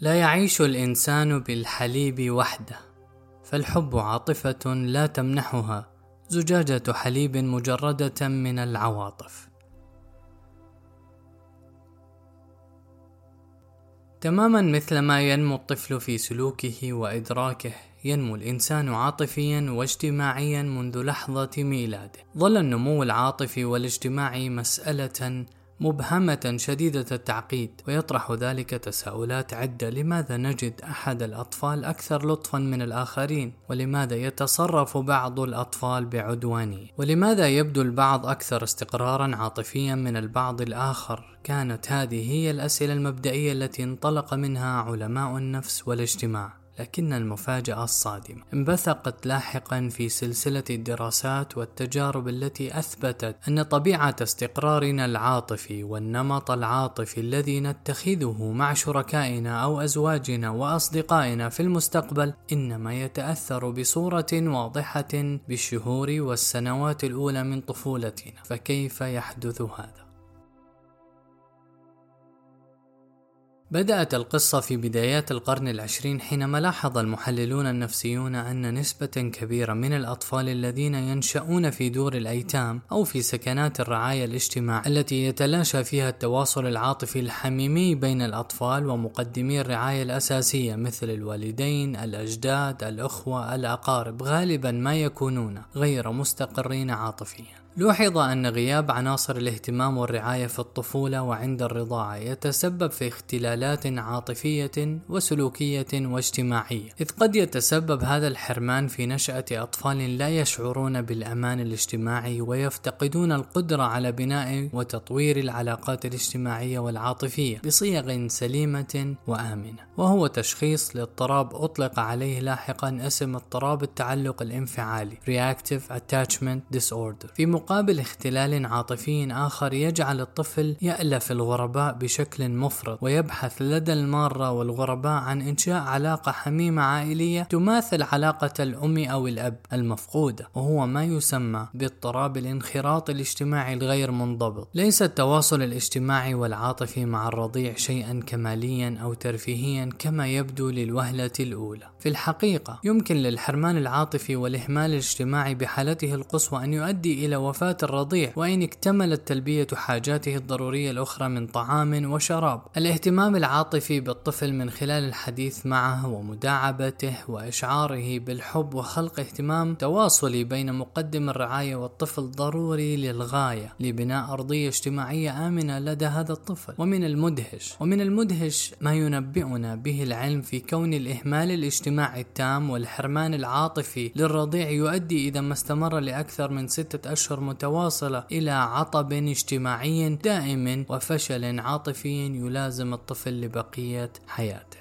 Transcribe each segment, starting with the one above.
لا يعيش الإنسان بالحليب وحده فالحب عاطفة لا تمنحها زجاجة حليب مجردة من العواطف. تماما مثلما ينمو الطفل في سلوكه وإدراكه ينمو الإنسان عاطفيا واجتماعيا منذ لحظة ميلاده. ظل النمو العاطفي والاجتماعي مسألة مبهمة شديدة التعقيد ويطرح ذلك تساؤلات عدة لماذا نجد أحد الأطفال أكثر لطفا من الآخرين؟ ولماذا يتصرف بعض الأطفال بعدوانية ولماذا يبدو البعض أكثر استقرارا عاطفيا من البعض الآخر؟ كانت هذه هي الأسئلة المبدئية التي انطلق منها علماء النفس والاجتماع. لكن المفاجأة الصادمة انبثقت لاحقا في سلسلة الدراسات والتجارب التي أثبتت أن طبيعة استقرارنا العاطفي والنمط العاطفي الذي نتخذه مع شركائنا أو أزواجنا وأصدقائنا في المستقبل إنما يتأثر بصورة واضحة بالشهور والسنوات الأولى من طفولتنا فكيف يحدث هذا؟ بدأت القصة في بدايات القرن العشرين حينما لاحظ المحللون النفسيون أن نسبة كبيرة من الأطفال الذين ينشأون في دور الأيتام أو في سكنات الرعاية الاجتماع التي يتلاشى فيها التواصل العاطفي الحميمي بين الأطفال ومقدمي الرعاية الأساسية مثل الوالدين، الأجداد، الأخوة، الأقارب غالبا ما يكونون غير مستقرين عاطفيا. لوحظ أن غياب عناصر الاهتمام والرعاية في الطفولة وعند الرضاعة يتسبب في اختلالات عاطفية وسلوكية واجتماعية، إذ قد يتسبب هذا الحرمان في نشأة أطفال لا يشعرون بالأمان الاجتماعي ويفتقدون القدرة على بناء وتطوير العلاقات الاجتماعية والعاطفية بصيغ سليمة وآمنة، وهو تشخيص لاضطراب أطلق عليه لاحقا اسم اضطراب التعلق الانفعالي Reactive Attachment Disorder. في مقابل اختلال عاطفي آخر يجعل الطفل يألف الغرباء بشكل مفرط ويبحث لدى المارة والغرباء عن إنشاء علاقة حميمة عائلية تماثل علاقة الأم أو الأب المفقودة وهو ما يسمى باضطراب الانخراط الاجتماعي الغير منضبط. ليس التواصل الاجتماعي والعاطفي مع الرضيع شيئا كماليا أو ترفيهيا كما يبدو للوهلة الأولى. في الحقيقة يمكن للحرمان العاطفي والإهمال الاجتماعي بحالته القصوى أن يؤدي إلى وفاة الرضيع وإن اكتملت تلبية حاجاته الضرورية الأخرى من طعام وشراب. الاهتمام العاطفي بالطفل من خلال الحديث معه ومداعبته وإشعاره بالحب وخلق اهتمام تواصلي بين مقدم الرعاية والطفل ضروري للغاية لبناء أرضية اجتماعية آمنة لدى هذا الطفل. ومن المدهش ومن المدهش ما ينبئنا به العلم في كون الإهمال الاجتماعي التام والحرمان العاطفي للرضيع يؤدي إذا ما استمر لأكثر من ستة أشهر أشهر متواصلة إلى عطب اجتماعي دائم وفشل عاطفي يلازم الطفل لبقية حياته.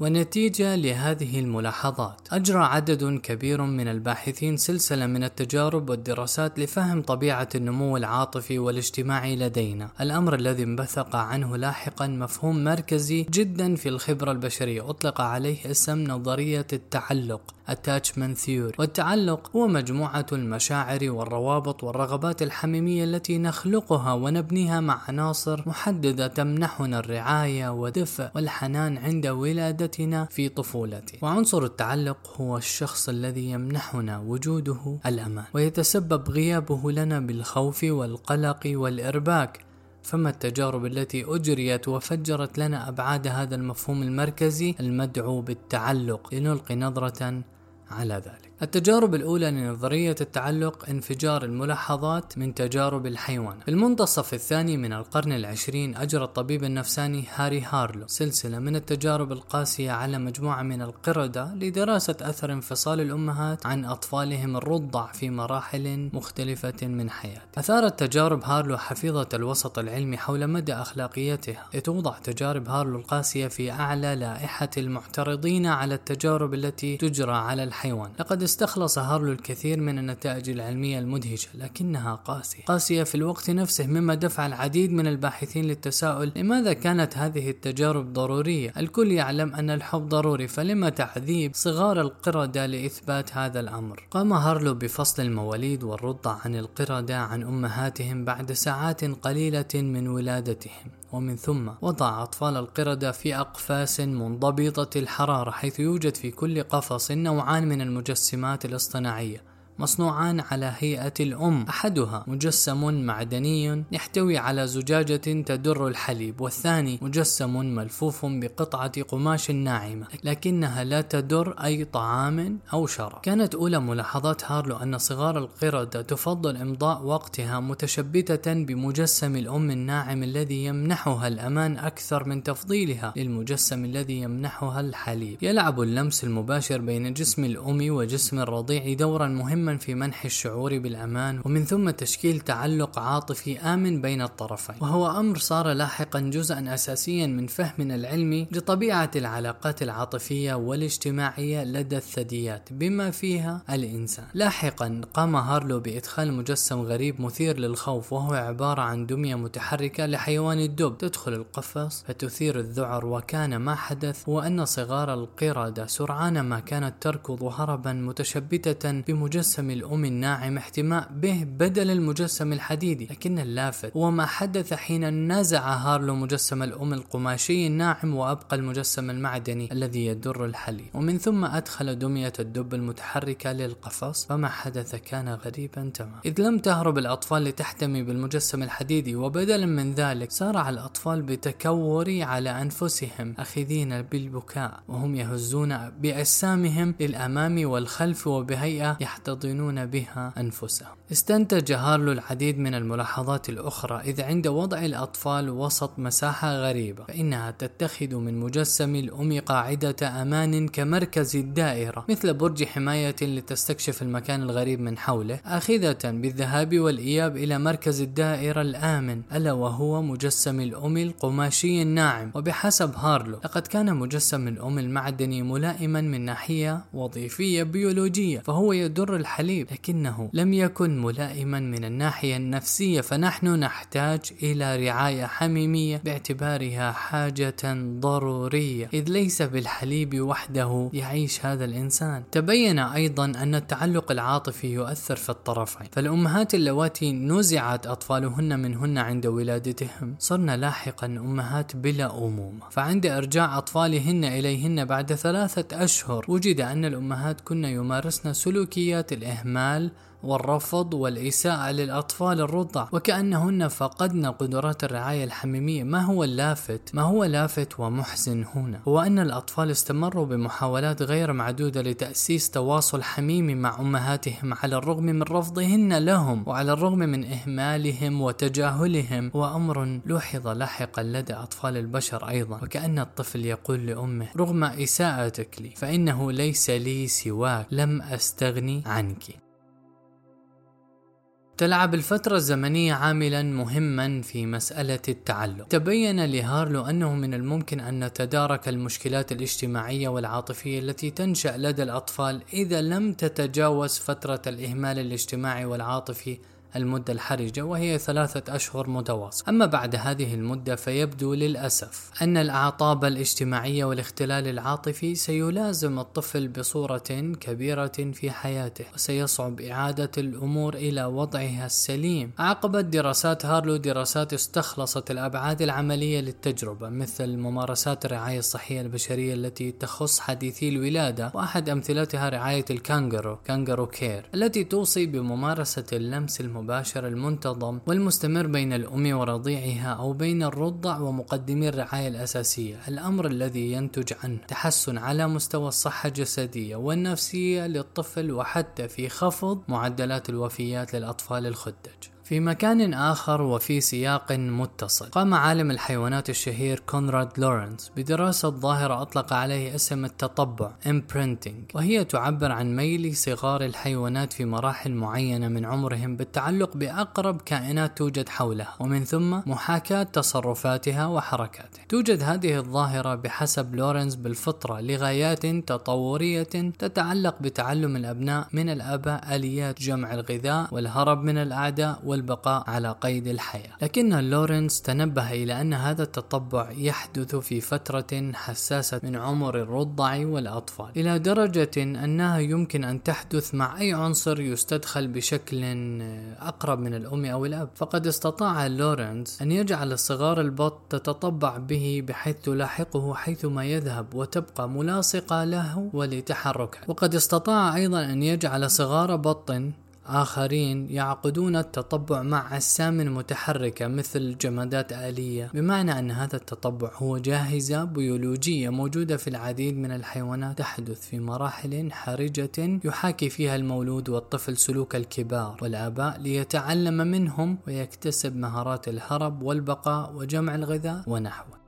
ونتيجة لهذه الملاحظات أجرى عدد كبير من الباحثين سلسلة من التجارب والدراسات لفهم طبيعة النمو العاطفي والاجتماعي لدينا. الأمر الذي انبثق عنه لاحقا مفهوم مركزي جدا في الخبرة البشرية أطلق عليه اسم نظرية التعلق. Attachment theory. والتعلق هو مجموعة المشاعر والروابط والرغبات الحميمية التي نخلقها ونبنيها مع عناصر محددة تمنحنا الرعاية والدفء والحنان عند ولادتنا في طفولتنا. وعنصر التعلق هو الشخص الذي يمنحنا وجوده الأمان ويتسبب غيابه لنا بالخوف والقلق والإرباك. فما التجارب التي أجريت وفجرت لنا أبعاد هذا المفهوم المركزي المدعو بالتعلق؟ لنلقي نظرة على ذلك. التجارب الأولى لنظرية التعلق انفجار الملاحظات من تجارب الحيوان. في المنتصف الثاني من القرن العشرين أجرى الطبيب النفساني هاري هارلو سلسلة من التجارب القاسية على مجموعة من القردة لدراسة أثر انفصال الأمهات عن أطفالهم الرضع في مراحل مختلفة من حياته أثارت تجارب هارلو حفيظة الوسط العلمي حول مدى أخلاقيتها. لتوضع تجارب هارلو القاسية في أعلى لائحة المعترضين على التجارب التي تجرى على الحيوان. لقد استخلص هارلو الكثير من النتائج العلمية المدهشة لكنها قاسية. قاسية في الوقت نفسه مما دفع العديد من الباحثين للتساؤل لماذا كانت هذه التجارب ضرورية؟ الكل يعلم أن الحب ضروري فلما تعذيب صغار القردة لإثبات هذا الأمر. قام هارلو بفصل المواليد والرضع عن القردة عن أمهاتهم بعد ساعات قليلة من ولادتهم. ومن ثم وضع أطفال القردة في أقفاص منضبطة الحرارة حيث يوجد في كل قفص نوعان من المجسمات الاصطناعية. مصنوعان على هيئة الأم. أحدها مجسم معدني يحتوي على زجاجة تدر الحليب والثاني مجسم ملفوف بقطعة قماش ناعمة لكنها لا تدر أي طعام أو شراب. كانت أولى ملاحظات هارلو أن صغار القردة تفضل إمضاء وقتها متشبتة بمجسم الأم الناعم الذي يمنحها الأمان أكثر من تفضيلها للمجسم الذي يمنحها الحليب. يلعب اللمس المباشر بين جسم الأم وجسم الرضيع دورا مهما مهما في منح الشعور بالأمان ومن ثم تشكيل تعلق عاطفي آمن بين الطرفين. وهو أمر صار لاحقا جزءا أساسيا من فهمنا العلمي لطبيعة العلاقات العاطفية والاجتماعية لدى الثدييات بما فيها الإنسان. لاحقا قام هارلو بإدخال مجسم غريب مثير للخوف وهو عبارة عن دمية متحركة لحيوان الدب. تدخل القفص فتثير الذعر وكان ما حدث هو أن صغار القردة سرعان ما كانت تركض هربا متشبتة بمجسم مجسم الأم الناعم احتماء به بدل المجسم الحديدي لكن اللافت هو ما حدث حين نزع هارلو مجسم الأم القماشي الناعم وأبقى المجسم المعدني الذي يدر الحليب ومن ثم أدخل دمية الدب المتحركة للقفص فما حدث كان غريبا تماما. إذ لم تهرب الأطفال لتحتمي بالمجسم الحديدي وبدلا من ذلك سارع الأطفال بتكور على أنفسهم أخذين بالبكاء وهم يهزون بأجسامهم للأمام والخلف وبهيئة يحتضن يحضنون بها أنفسهم. استنتج هارلو العديد من الملاحظات الأخرى إذ عند وضع الأطفال وسط مساحة غريبة فإنها تتخذ من مجسم الأم قاعدة أمان كمركز الدائرة مثل برج حماية لتستكشف المكان الغريب من حوله آخذة بالذهاب والإياب إلى مركز الدائرة الآمن ألا وهو مجسم الأم القماشي الناعم. وبحسب هارلو لقد كان مجسم الأم المعدني ملائما من ناحية وظيفية بيولوجية فهو يدر الحليب لكنه لم يكن ملائما من الناحية النفسية فنحن نحتاج إلى رعاية حميمية باعتبارها حاجة ضرورية إذ ليس بالحليب وحده يعيش هذا الإنسان. تبين أيضا أن التعلق العاطفي يؤثر في الطرفين فالأمهات اللواتي نزعت أطفالهن منهن عند ولادتهم. صرن لاحقا أمهات بلا أمومة. فعند إرجاع أطفالهن إليهن بعد ثلاثة أشهر وجد أن الأمهات كن يمارسن سلوكيات الإهمال والرفض والإساءة للأطفال الرضع. وكأنهن فقدن قدرات الرعاية الحميمية. ما هو اللافت؟ ما هو لافت ومحزن هنا؟ هو أن الأطفال استمروا بمحاولات غير معدودة لتأسيس تواصل حميمي مع أمهاتهم. على الرغم من رفضهن لهم. وعلى الرغم من إهمالهم وتجاهلهم. وأمر لوحظ لاحقا لدى أطفال البشر أيضا. وكأن الطفل يقول لأمه رغم إساءتك لي فإنه ليس لي سواك. لم أستغني عنك. تلعب الفترة الزمنية عاملا مهما في مسألة التعلق تبين لهارلو أنه من الممكن أن نتدارك المشكلات الاجتماعية والعاطفية التي تنشأ لدى الأطفال إذا لم تتجاوز فترة الإهمال الاجتماعي والعاطفي المدة الحرجة وهي ثلاثة أشهر متواصلة أما بعد هذه المدة فيبدو للأسف أن الأعطاب الاجتماعية والاختلال العاطفي سيلازم الطفل بصورة كبيرة في حياته وسيصعب إعادة الأمور إلى وضعها السليم. عقبت دراسات هارلو دراسات استخلصت الأبعاد العملية للتجربة مثل ممارسات الرعاية الصحية البشرية التي تخص حديثي الولادة وأحد أمثلتها رعاية الكانجرو kangaroo care التي توصي بممارسة اللمس المباشر المباشر المنتظم والمستمر بين الأم ورضيعها أو بين الرضع ومقدمي الرعاية الأساسية الأمر الذي ينتج عنه تحسن على مستوى الصحة الجسدية والنفسية للطفل وحتى في خفض معدلات الوفيات للأطفال الخدج. في مكان آخر وفي سياق متصل. قام عالم الحيوانات الشهير كونراد لورنس بدراسة ظاهرة أطلق عليه اسم التطبع imprinting وهي تعبر عن ميل صغار الحيوانات في مراحل معينة من عمرهم بالتعلق بأقرب كائنات توجد حولها ومن ثم محاكاة تصرفاتها وحركاتها. توجد هذه الظاهرة بحسب لورنس بالفطرة لغايات تطورية تتعلق بتعلم الأبناء من الآباء آليات جمع الغذاء والهرب من الأعداء والبقاء على قيد الحياة. لكن لورنس تنبه إلى أن هذا التطبع يحدث في فترة حساسة من عمر الرضع والأطفال إلى درجة أنها يمكن أن تحدث مع أي عنصر يستدخل بشكل أقرب من الأم أو الأب. فقد استطاع لورنس أن يجعل صغار البط تتطبع به بحيث تلاحقه حيثما يذهب وتبقى ملاصقة له ولتحركه. وقد استطاع أيضا أن يجعل صغار بط آخرين يعقدون التطبع مع أجسام متحركة مثل جمادات آلية. بمعنى أن هذا التطبع هو جاهزة بيولوجية موجودة في العديد من الحيوانات تحدث في مراحل حرجة يحاكي فيها المولود والطفل سلوك الكبار والآباء ليتعلم منهم ويكتسب مهارات الهرب والبقاء وجمع الغذاء ونحوه.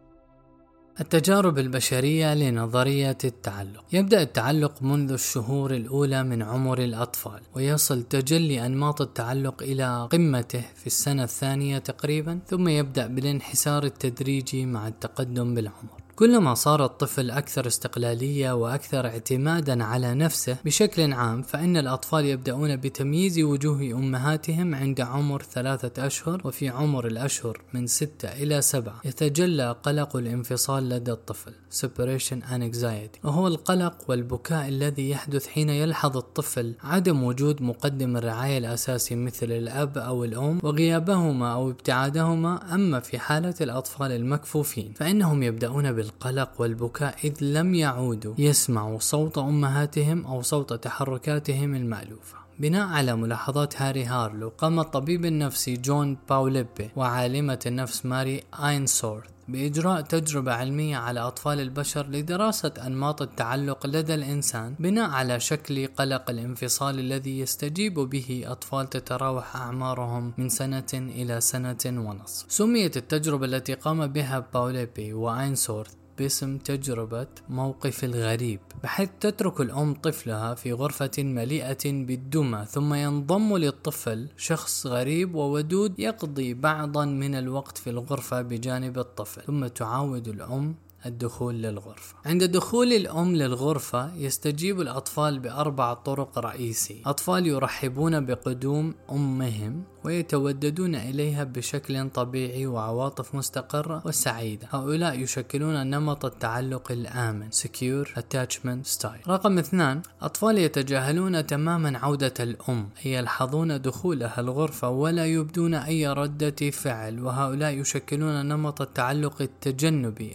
التجارب البشرية لنظرية التعلق. يبدأ التعلق منذ الشهور الأولى من عمر الأطفال ويصل تجلي أنماط التعلق إلى قمته في السنة الثانية تقريبا ثم يبدأ بالانحسار التدريجي مع التقدم بالعمر. كلما صار الطفل أكثر استقلالية وأكثر اعتمادا على نفسه بشكل عام فإن الأطفال يبدأون بتمييز وجوه أمهاتهم عند عمر ثلاثة أشهر وفي عمر الأشهر من ستة إلى سبعة يتجلى قلق الانفصال لدى الطفل separation anxiety. وهو القلق والبكاء الذي يحدث حين يلحظ الطفل عدم وجود مقدم الرعاية الأساسي مثل الأب أو الأم وغيابهما أو ابتعادهما أما في حالة الأطفال المكفوفين فإنهم يبدأون بال القلق والبكاء إذ لم يعودوا يسمعوا صوت أمهاتهم أو صوت تحركاتهم المألوفة. بناء على ملاحظات هاري هارلو قام الطبيب النفسي جون باوليبي وعالمة النفس ماري آينسورث بإجراء تجربة علمية على أطفال البشر لدراسة أنماط التعلق لدى الإنسان بناء على شكل قلق الانفصال الذي يستجيب به أطفال تتراوح أعمارهم من سنة إلى سنة ونصف. سميت التجربة التي قام بها باوليبي وأينسورث باسم تجربة موقف الغريب بحيث تترك الأم طفلها في غرفة مليئة بالدمى ثم ينضم للطفل شخص غريب وودود يقضي بعضا من الوقت في الغرفة بجانب الطفل ثم تعاود الأم الدخول للغرفة. عند دخول الأم للغرفة يستجيب الأطفال بأربع طرق رئيسية. أطفال يرحبون بقدوم أمهم ويتوددون إليها بشكل طبيعي وعواطف مستقرة وسعيدة. هؤلاء يشكلون نمط التعلق الآمن Secure Attachment Style. رقم اثنان أطفال يتجاهلون تماما عودة الأم. أي يلحظون دخولها الغرفة ولا يبدون أي ردة فعل. وهؤلاء يشكلون نمط التعلق التجنبي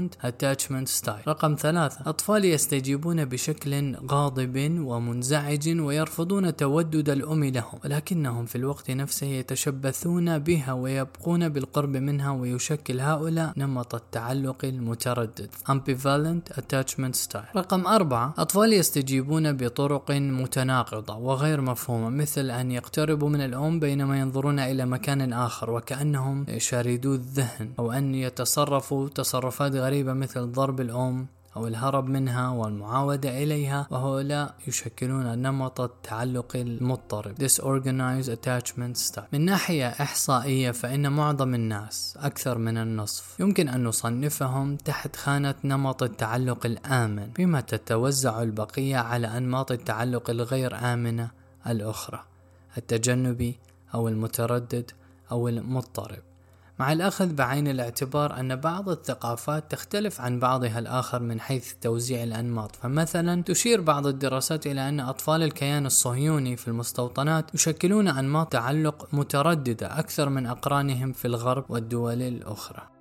Avoidant Attachment Style. رقم ثلاثة. أطفال يستجيبون بشكل غاضب ومنزعج ويرفضون تودد الأم لهم ولكنهم في الوقت نفسه يتشبثون بها ويبقون بالقرب منها ويشكل هؤلاء نمط التعلق المتردد. Ambivalent Attachment Style. رقم أربعة. أطفال يستجيبون بطرق متناقضة وغير مفهومة مثل أن يقتربوا من الأم بينما ينظرون إلى مكان آخر وكأنهم شاردو الذهن أو أن يتصرفوا تصرفات غريبة مثل ضرب الأم أو الهرب منها والمعاودة إليها وهؤلاء يشكلون نمط التعلق المضطرب. Disorganized Attachment Style. من ناحية إحصائية فإن معظم الناس أكثر من النصف يمكن أن نصنفهم تحت خانة نمط التعلق الآمن بما تتوزع البقية على أنماط التعلق الغير آمنة الأخرى التجنبي أو المتردد أو المضطرب. مع الأخذ بعين الاعتبار أن بعض الثقافات تختلف عن بعضها الآخر من حيث توزيع الأنماط. فمثلا تشير بعض الدراسات إلى أن أطفال الكيان الصهيوني في المستوطنات يشكلون أنماط تعلق مترددة أكثر من أقرانهم في الغرب والدول الأخرى.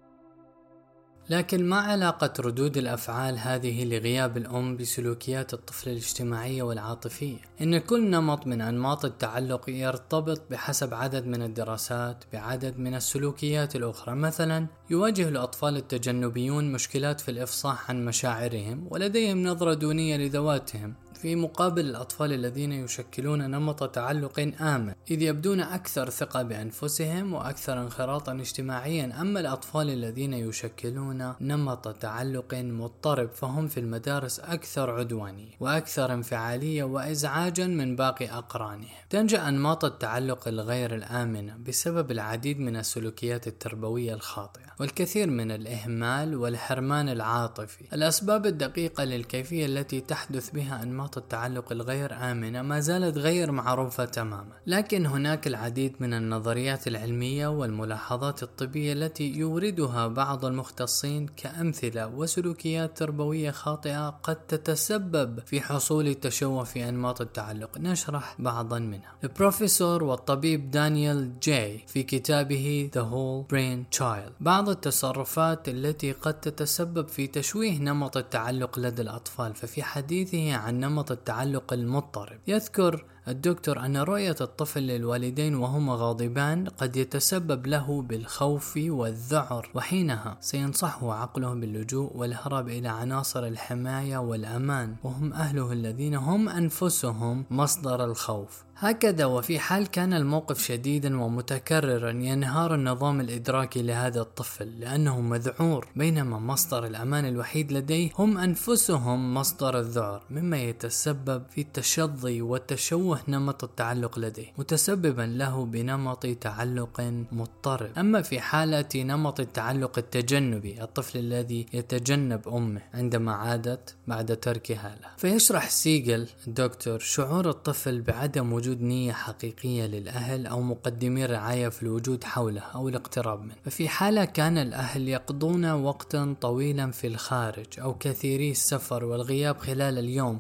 لكن ما علاقة ردود الأفعال هذه لغياب الأم بسلوكيات الطفل الاجتماعية والعاطفية؟ إن كل نمط من أنماط التعلق يرتبط بحسب عدد من الدراسات بعدد من السلوكيات الأخرى، مثلا يواجه الأطفال التجنبيون مشكلات في الإفصاح عن مشاعرهم ولديهم نظرة دونية لذواتهم، في مقابل الأطفال الذين يشكلون نمط تعلق آمن. إذ يبدون أكثر ثقة بأنفسهم وأكثر انخراطا اجتماعيا أما الأطفال الذين يشكلون نمط تعلق مضطرب فهم في المدارس أكثر عدوانية وأكثر انفعالية وإزعاجا من باقي أقرانهم. تنجأ أنماط التعلق الغير الآمنة بسبب العديد من السلوكيات التربوية الخاطئة والكثير من الإهمال والحرمان العاطفي. الأسباب الدقيقة للكيفية التي تحدث بها أنماط أنماط التعلق الغير آمنة ما زالت غير معروفة تماما. لكن هناك العديد من النظريات العلمية والملاحظات الطبية التي يوردها بعض المختصين كأمثلة وسلوكيات تربوية خاطئة قد تتسبب في حصول تشوه في أنماط التعلق. نشرح بعضا منها. البروفيسور والطبيب دانيال جاي في كتابه The Whole Brain Child. بعض التصرفات التي قد تتسبب في تشويه نمط التعلق لدى الأطفال. ففي حديثه عن نمط التعلق المضطرب. يذكر الدكتور أن رؤية الطفل للوالدين وهما غاضبان قد يتسبب له بالخوف والذعر وحينها سينصحه عقله باللجوء والهرب إلى عناصر الحماية والأمان. وهم أهله الذين هم أنفسهم مصدر الخوف. هكذا وفي حال كان الموقف شديدا ومتكررا ينهار النظام الإدراكي لهذا الطفل لأنه مذعور. بينما مصدر الأمان الوحيد لديه هم أنفسهم مصدر الذعر مما يتسبب في التشظي والتشوه نمط التعلق لديه متسببا له بنمط تعلق مضطرب. أما في حالة نمط التعلق التجنبي الطفل الذي يتجنب أمه عندما عادت بعد تركها له. فيشرح سيجل الدكتور شعور الطفل بعدم وجود وجود نية حقيقية للأهل أو مقدمي الرعاية في الوجود حوله أو الاقتراب منه. ففي حالة كان الأهل يقضون وقتا طويلا في الخارج أو كثيري السفر والغياب خلال اليوم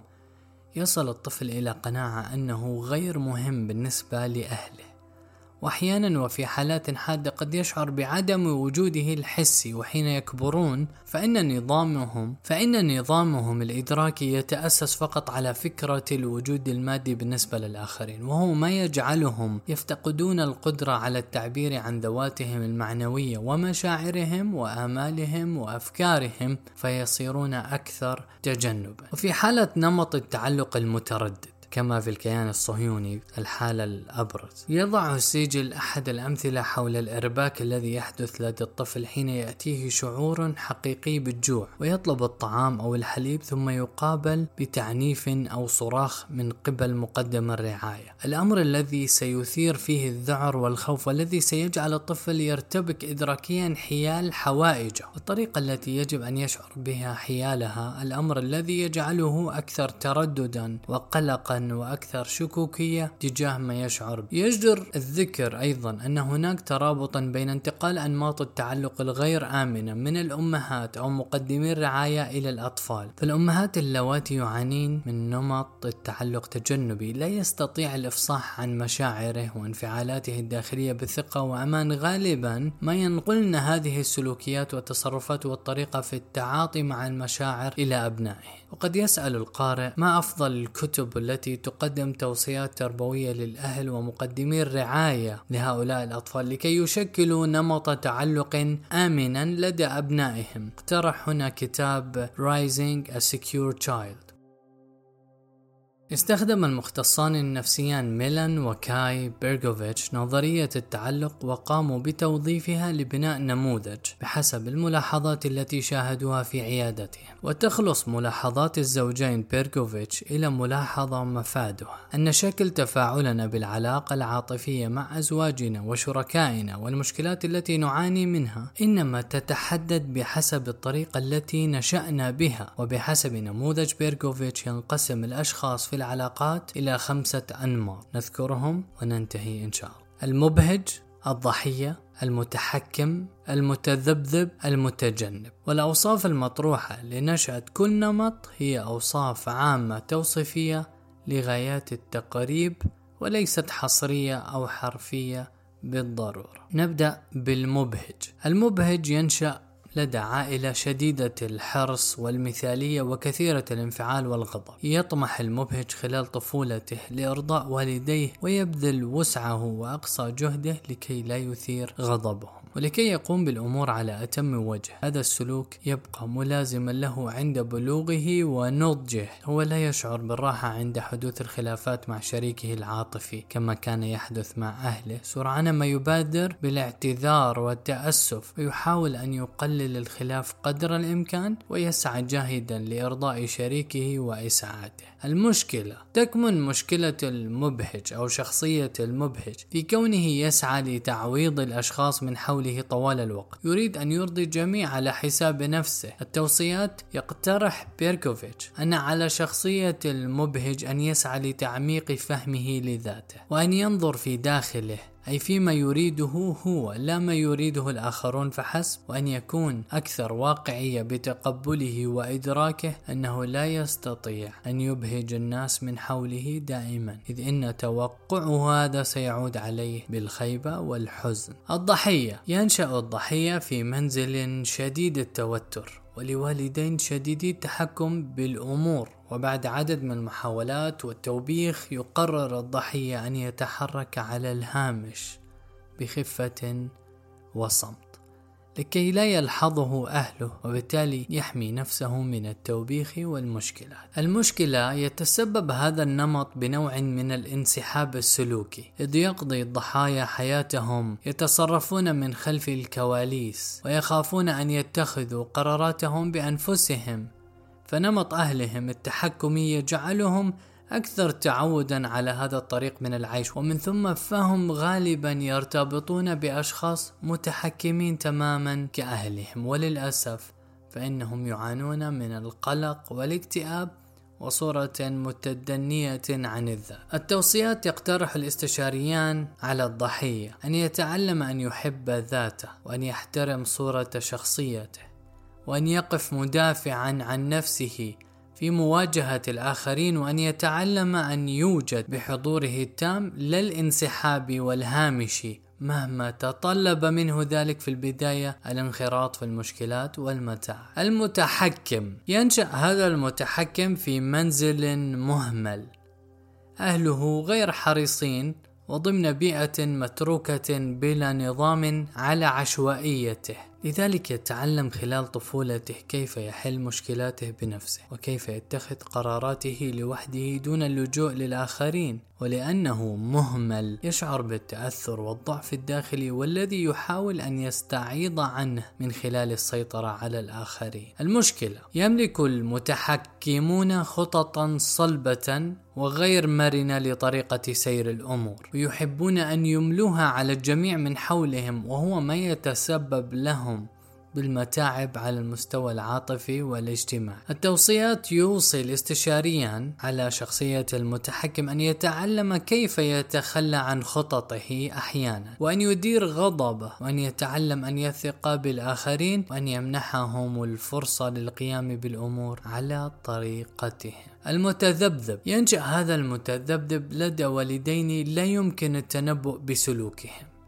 يصل الطفل إلى قناعة أنه غير مهم بالنسبة لأهله. وأحيانا وفي حالات حادة قد يشعر بعدم وجوده الحسي وحين يكبرون فإن نظامهم فإن نظامهم الإدراكي يتأسس فقط على فكرة الوجود المادي بالنسبة للآخرين وهو ما يجعلهم يفتقدون القدرة على التعبير عن ذواتهم المعنوية ومشاعرهم وآمالهم وأفكارهم فيصيرون أكثر تجنبا. وفي حالة نمط التعلق المتردد كما في الكيان الصهيوني الحالة الأبرز. يضع السيجل أحد الأمثلة حول الإرباك الذي يحدث لدى الطفل حين يأتيه شعور حقيقي بالجوع ويطلب الطعام أو الحليب ثم يقابل بتعنيف أو صراخ من قبل مقدم الرعاية. الأمر الذي سيثير فيه الذعر والخوف والذي سيجعل الطفل يرتبك إدراكيا حيال حوائجه. الطريقة التي يجب أن يشعر بها حيالها الأمر الذي يجعله أكثر ترددا وقلقا وأكثر شكوكية تجاه ما يشعر به. يجدر الذكر أيضا أن هناك ترابطا بين انتقال أنماط التعلق الغير آمنة من الأمهات أو مقدمي الرعاية إلى الأطفال. فالأمهات اللواتي يعانين من نمط التعلق تجنبي لا يستطيع الإفصاح عن مشاعره وانفعالاته الداخلية بثقه وأمان غالبا ما ينقلن هذه السلوكيات والتصرفات والطريقة في التعاطي مع المشاعر إلى أبنائه. وقد يسأل القارئ ما أفضل الكتب التي تقدم توصيات تربوية للأهل ومقدمي الرعاية لهؤلاء الأطفال لكي يشكلوا نمط تعلق آمنا لدى أبنائهم. اقترح هنا كتاب Rising a Secure Child. استخدم المختصان النفسيان ميلان وكاي بيرغوفيتش نظرية التعلق وقاموا بتوظيفها لبناء نموذج بحسب الملاحظات التي شاهدوها في عيادتهم. وتخلص ملاحظات الزوجين بيرغوفيتش إلى ملاحظة مفادها. أن شكل تفاعلنا بالعلاقة العاطفية مع أزواجنا وشركائنا والمشكلات التي نعاني منها إنما تتحدد بحسب الطريقة التي نشأنا بها. وبحسب نموذج بيرغوفيتش ينقسم الأشخاص في العلاقات إلى خمسة أنماط نذكرهم وننتهي إن شاء الله. المبهج الضحية المتحكم المتذبذب المتجنب. والأوصاف المطروحة لنشأة كل نمط هي أوصاف عامة توصيفية لغايات التقريب وليست حصرية أو حرفية بالضرورة. نبدأ بالمبهج. المبهج ينشأ لدى عائلة شديدة الحرص والمثالية وكثيرة الانفعال والغضب. يطمح المبهج خلال طفولته لإرضاء والديه ويبذل وسعه وأقصى جهده لكي لا يثير غضبهم ولكي يقوم بالأمور على أتم وجه. هذا السلوك يبقى ملازما له عند بلوغه ونضجه. هو لا يشعر بالراحة عند حدوث الخلافات مع شريكه العاطفي. كما كان يحدث مع أهله سرعان ما يبادر بالاعتذار والتأسف ويحاول أن يقلل يقلل الخلاف قدر الإمكان ويسعى جاهدا لإرضاء شريكه وإسعاده. المشكلة تكمن مشكلة المبهج أو شخصية المبهج في كونه يسعى لتعويض الأشخاص من حوله طوال الوقت. يريد أن يرضي الجميع على حساب نفسه. التوصيات يقترح بيركوفيتش. أن على شخصية المبهج أن يسعى لتعميق فهمه لذاته وأن ينظر في داخله. أي فيما يريده هو لا ما يريده الآخرون فحسب وأن يكون أكثر واقعية بتقبله وإدراكه أنه لا يستطيع أن يبهج الناس من حوله دائما إذ إن توقعه هذا سيعود عليه بالخيبة والحزن. الضحية ينشأ الضحية في منزل شديد التوتر. ولوالدين شديدي التحكم بالأمور وبعد عدد من المحاولات والتوبيخ يقرر الضحية أن يتحرك على الهامش بخفة وصمت. لكي لا يلحظه أهله وبالتالي يحمي نفسه من التوبيخ والمشكلات. المشكلة يتسبب هذا النمط بنوع من الانسحاب السلوكي، إذ يقضي الضحايا حياتهم يتصرفون من خلف الكواليس ويخافون أن يتخذوا قراراتهم بأنفسهم فنمط أهلهم التحكمي يجعلهم أكثر تعودا على هذا الطريق من العيش ومن ثم فهم غالبا يرتبطون بأشخاص متحكمين تماما كأهلهم وللأسف فإنهم يعانون من القلق والاكتئاب وصورة متدنية عن الذات. التوصيات يقترح الاستشاريان على الضحية أن يتعلم أن يحب ذاته وأن يحترم صورة شخصيته وأن يقف مدافعا عن نفسه في مواجهة الآخرين وأن يتعلم أن يوجد بحضوره التام لا الانسحاب والهامش مهما تطلب منه ذلك في البداية الانخراط في المشكلات والمتاع المتحكم. ينشأ هذا المتحكم في منزل مهمل. أهله غير حريصين وضمن بيئة متروكة بلا نظام على عشوائيته. لذلك يتعلم خلال طفولته كيف يحل مشكلاته بنفسه وكيف يتخذ قراراته لوحده دون اللجوء للآخرين ولأنه مهمل يشعر بالتأثر والضعف الداخلي والذي يحاول أن يستعيض عنه من خلال السيطرة على الآخرين. المشكلة يملك المتحكمون خططا صلبة وغير مرنة لطريقة سير الأمور ويحبون أن يملوها على الجميع من حولهم وهو ما يتسبب لهم بالمتاعب على المستوى العاطفي والاجتماعي. التوصيات يوصي الاستشاريان على شخصية المتحكم أن يتعلم كيف يتخلى عن خططه أحيانا، وأن يدير غضبه، وأن يتعلم أن يثق بالآخرين، وأن يمنحهم الفرصة للقيام بالأمور على طريقتهم. المتذبذب ينشأ هذا المتذبذب لدى والدين لا يمكن التنبؤ بسلوكهم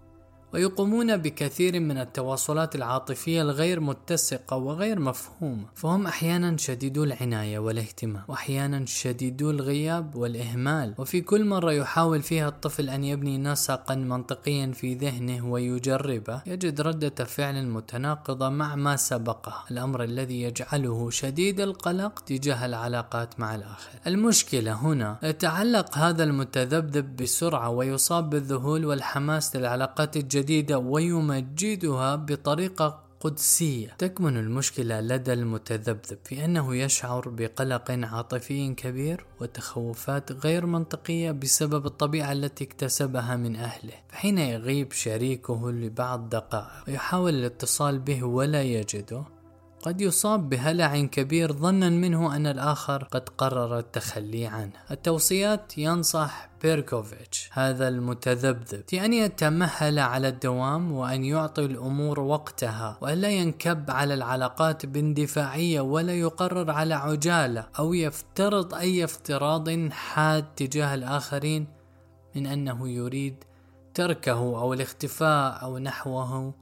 ويقومون بكثير من التواصلات العاطفية الغير متسقة وغير مفهومة فهم أحيانا شديدو العناية والاهتمام وأحيانا شديدو الغياب والإهمال. وفي كل مرة يحاول فيها الطفل أن يبني نسقا منطقيا في ذهنه ويجربه يجد ردة فعل متناقضة مع ما سبقه. الأمر الذي يجعله شديد القلق تجاه العلاقات مع الآخر. المشكلة هنا يتعلق هذا المتذبذب بسرعة ويصاب بالذهول والحماس للعلاقات الجديدة جديدة ويمجدها بطريقة قدسية. تكمن المشكلة لدى المتذبذب في أنه يشعر بقلق عاطفي كبير وتخوفات غير منطقية بسبب الطبيعة التي اكتسبها من أهله فحين يغيب شريكه لبعض دقائق ويحاول الاتصال به ولا يجده قد يصاب بهلع كبير ظنا منه أن الآخر قد قرر التخلي عنه. التوصيات ينصح بيركوفيتش هذا المتذبذب في أن يتمهل على الدوام وأن يعطي الأمور وقتها وألا ينكب على العلاقات باندفاعية ولا يقرر على عجالة أو يفترض أي افتراض حاد تجاه الآخرين من أنه يريد تركه أو الاختفاء أو نحوه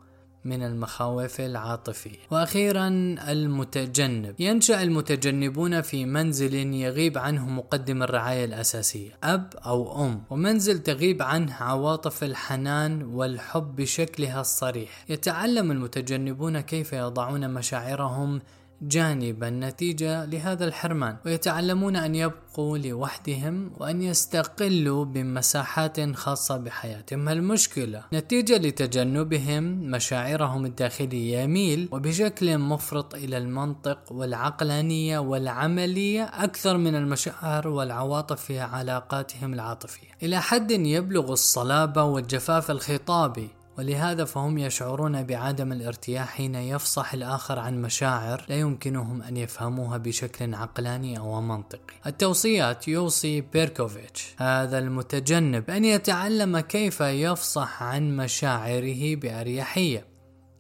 من المخاوف العاطفية. وأخيرا المتجنب. ينشأ المتجنبون في منزل يغيب عنه مقدم الرعاية الأساسية أب أو أم. ومنزل تغيب عنه عواطف الحنان والحب بشكلها الصريح. يتعلم المتجنبون كيف يضعون مشاعرهم جانبا نتيجة لهذا الحرمان ويتعلمون أن يبقوا لوحدهم وأن يستقلوا بمساحات خاصة بحياتهم. المشكلة؟ نتيجة لتجنبهم مشاعرهم الداخلية يميل وبشكل مفرط إلى المنطق والعقلانية والعملية أكثر من المشاعر والعواطف في علاقاتهم العاطفية. إلى حد يبلغ الصلابة والجفاف الخطابي ولهذا فهم يشعرون بعدم الارتياح حين يفصح الآخر عن مشاعر لا يمكنهم أن يفهموها بشكل عقلاني أو منطقي. التوصيات يوصي بيركوفيتش هذا المتجنب أن يتعلم كيف يفصح عن مشاعره بأريحية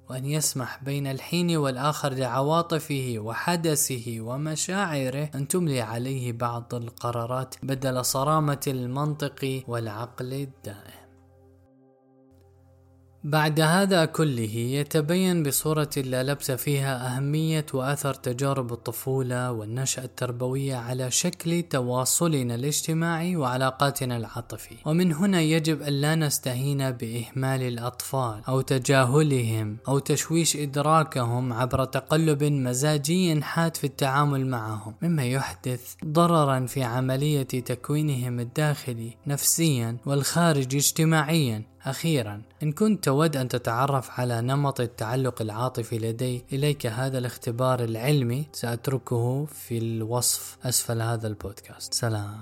وأن يسمح بين الحين والآخر لعواطفه وحدثه ومشاعره أن تملي عليه بعض القرارات بدل صرامة المنطق والعقل الدائم. بعد هذا كله يتبين بصورة لا لبس فيها أهمية وأثر تجارب الطفولة والنشأة التربوية على شكل تواصلنا الاجتماعي وعلاقاتنا العاطفية. ومن هنا يجب أن لا نستهين بإهمال الأطفال أو تجاهلهم أو تشويش إدراكهم عبر تقلب مزاجي حاد في التعامل معهم. مما يحدث ضررا في عملية تكوينهم الداخلي نفسيا والخارجي اجتماعيا. أخيرا إن كنت تود أن تتعرف على نمط التعلق العاطفي لدي إليك هذا الاختبار العلمي سأتركه في الوصف أسفل هذا البودكاست. سلام.